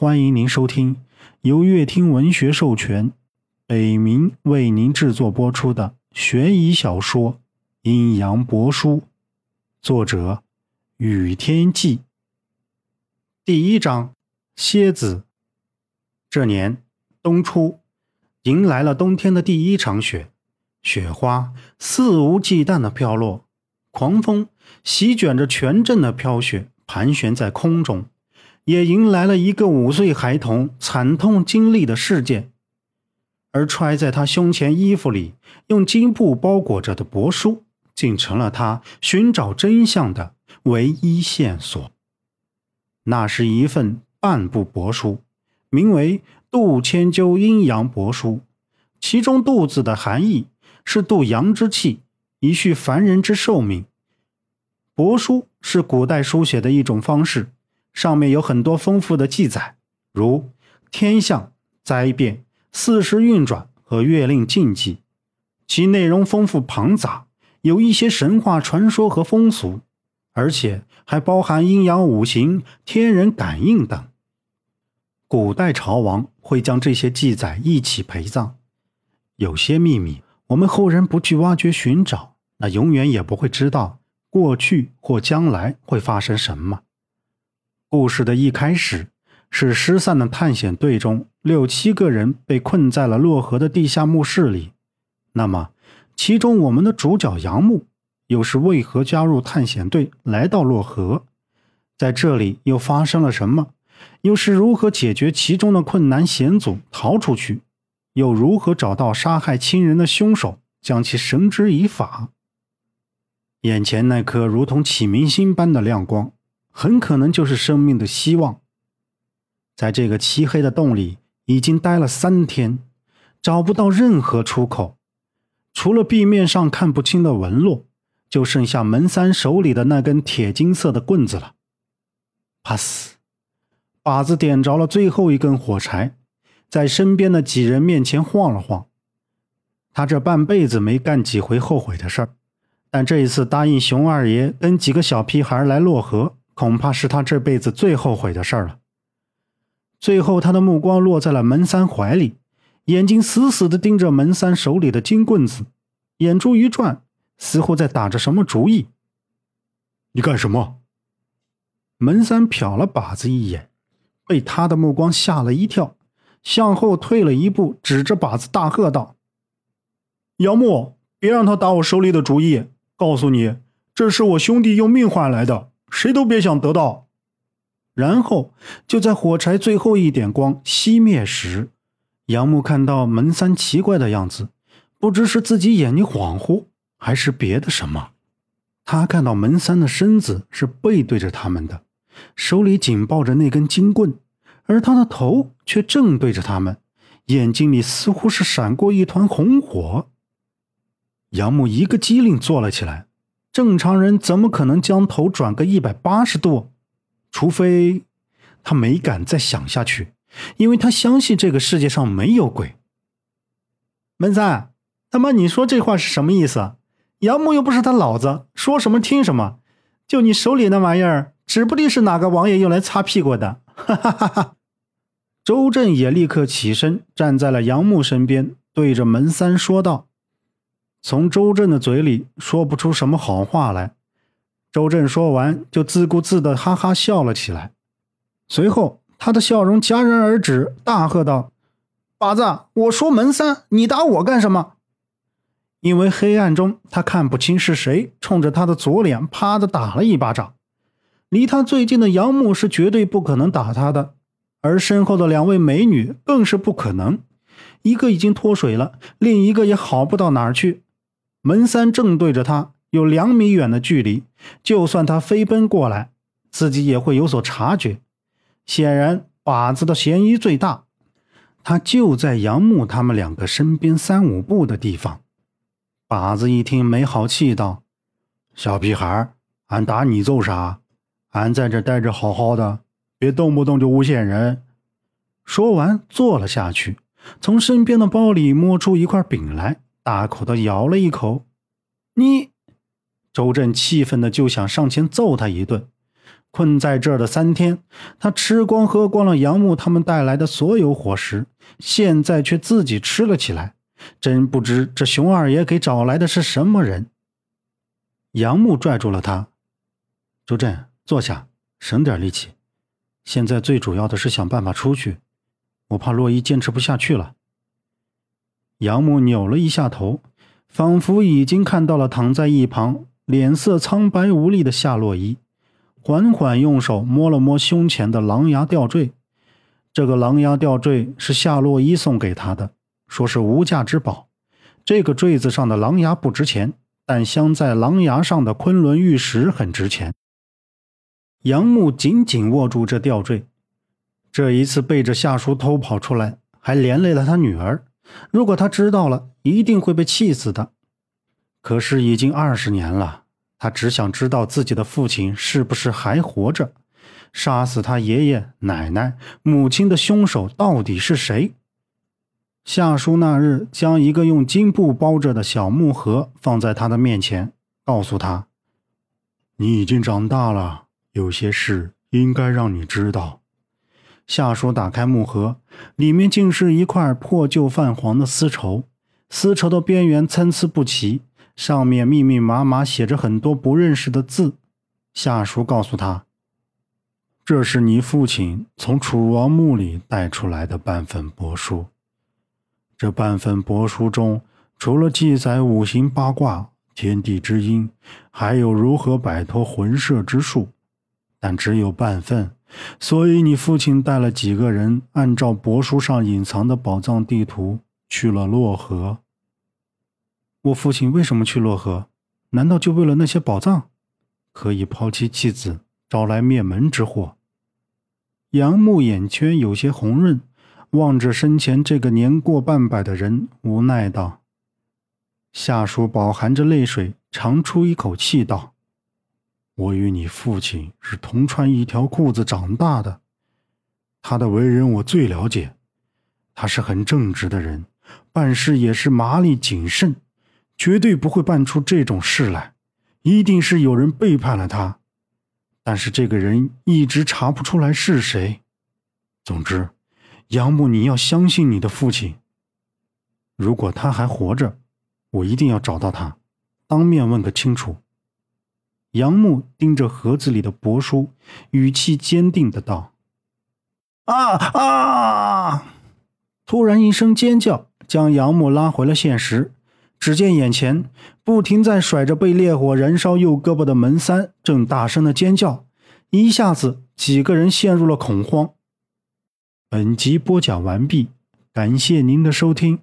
欢迎您收听由乐听文学授权，北冥为您制作播出的悬疑小说《阴阳帛书》，作者雨天记。第一章：蝎子。这年冬初，迎来了冬天的第一场雪，雪花肆无忌惮的飘落，狂风席卷着全镇的飘雪，盘旋在空中。也迎来了一个五岁孩童惨痛经历的事件，而揣在他胸前衣服里用金布包裹着的帛书，竟成了他寻找真相的唯一线索。那是一份半部帛书，名为《度千秋阴阳帛书》，其中“度”字的含义是度阳之气，以续凡人之寿命。帛书是古代书写的一种方式。上面有很多丰富的记载，如天象、灾变、四时运转和月令禁忌，其内容丰富庞杂，有一些神话传说和风俗，而且还包含阴阳五行、天人感应等。古代朝王会将这些记载一起陪葬，有些秘密我们后人不去挖掘寻找，那永远也不会知道过去或将来会发生什么。故事的一开始是失散的探险队中六七个人被困在了洛河的地下墓室里。那么，其中我们的主角杨木又是为何加入探险队来到洛河？在这里又发生了什么？又是如何解决其中的困难险阻逃出去？又如何找到杀害亲人的凶手，将其绳之以法？眼前那颗如同启明星般的亮光。很可能就是生命的希望。在这个漆黑的洞里，已经待了三天，找不到任何出口，除了壁面上看不清的纹路，就剩下门三手里的那根铁金色的棍子了。怕死！靶子点着了最后一根火柴，在身边的几人面前晃了晃。他这半辈子没干几回后悔的事儿，但这一次答应熊二爷跟几个小屁孩来漯河。恐怕是他这辈子最后悔的事儿了。最后，他的目光落在了门三怀里，眼睛死死地盯着门三手里的金棍子，眼珠一转，似乎在打着什么主意。你干什么？门三瞟了靶子一眼，被他的目光吓了一跳，向后退了一步，指着靶子大喝道：“杨木，别让他打我手里的主意！告诉你，这是我兄弟用命换来的。”谁都别想得到。然后就在火柴最后一点光熄灭时，杨木看到门三奇怪的样子，不知是自己眼睛恍惚，还是别的什么。他看到门三的身子是背对着他们的，手里紧抱着那根金棍，而他的头却正对着他们，眼睛里似乎是闪过一团红火。杨木一个机灵坐了起来。正常人怎么可能将头转个一百八十度？除非他没敢再想下去，因为他相信这个世界上没有鬼。门三，他妈，你说这话是什么意思？杨木又不是他老子，说什么听什么。就你手里那玩意儿，指不定是哪个王爷用来擦屁股的。哈哈哈哈！周震也立刻起身，站在了杨木身边，对着门三说道。从周震的嘴里说不出什么好话来。周震说完，就自顾自的哈哈笑了起来。随后，他的笑容戛然而止，大喝道：“靶子，我说门三，你打我干什么？”因为黑暗中他看不清是谁冲着他的左脸啪的打了一巴掌。离他最近的杨木是绝对不可能打他的，而身后的两位美女更是不可能。一个已经脱水了，另一个也好不到哪儿去。门三正对着他，有两米远的距离，就算他飞奔过来，自己也会有所察觉。显然，靶子的嫌疑最大，他就在杨木他们两个身边三五步的地方。靶子一听，没好气道：“小屁孩，俺打你揍啥？俺在这待着好好的，别动不动就诬陷人。”说完，坐了下去，从身边的包里摸出一块饼来。大口的咬了一口，你，周震气愤的就想上前揍他一顿，困在这儿的三天，他吃光喝光了杨木他们带来的所有伙食，现在却自己吃了起来。真不知这熊二爷给找来的是什么人。杨木拽住了他：“周震，坐下，省点力气。现在最主要的是想办法出去，我怕洛伊坚持不下去了。”杨木扭了一下头，仿佛已经看到了躺在一旁、脸色苍白无力的夏洛伊。缓缓用手摸了摸胸前的狼牙吊坠，这个狼牙吊坠是夏洛伊送给他的，说是无价之宝。这个坠子上的狼牙不值钱，但镶在狼牙上的昆仑玉石很值钱。杨木紧紧握住这吊坠，这一次背着夏叔偷跑出来，还连累了他女儿。如果他知道了，一定会被气死的。可是已经二十年了。他只想知道自己的父亲是不是还活着，杀死他爷爷奶奶母亲的凶手到底是谁？夏叔那日将一个用金布包着的小木盒放在他的面前，告诉他：“你已经长大了，有些事应该让你知道。”夏叔打开木盒，里面竟是一块破旧泛黄的丝绸，丝绸的边缘参差不齐。上面密密麻麻写着很多不认识的字。夏叔告诉他：“这是你父亲从楚王墓里带出来的半份帛书。这半份帛书中，除了记载五行八卦、天地之阴，还有如何摆脱魂摄之术，但只有半份。所以你父亲带了几个人，按照帛书上隐藏的宝藏地图去了洛河。”我父亲为什么去洛河？难道就为了那些宝藏？可以抛妻弃子，招来灭门之祸？杨木眼圈有些红润，望着身前这个年过半百的人，无奈道：“夏叔饱含着泪水，长出一口气道：‘我与你父亲是同穿一条裤子长大的，他的为人我最了解。他是很正直的人，办事也是麻利谨慎。’”绝对不会办出这种事来，一定是有人背叛了他，但是这个人一直查不出来是谁。总之，杨木，你要相信你的父亲。如果他还活着，我一定要找到他，当面问个清楚。杨木盯着盒子里的帛书，语气坚定的道：“啊啊！”突然一声尖叫，将杨木拉回了现实。只见眼前不停在甩着被烈火燃烧右胳膊的门三正大声的尖叫，一下子几个人陷入了恐慌。本集播讲完毕，感谢您的收听。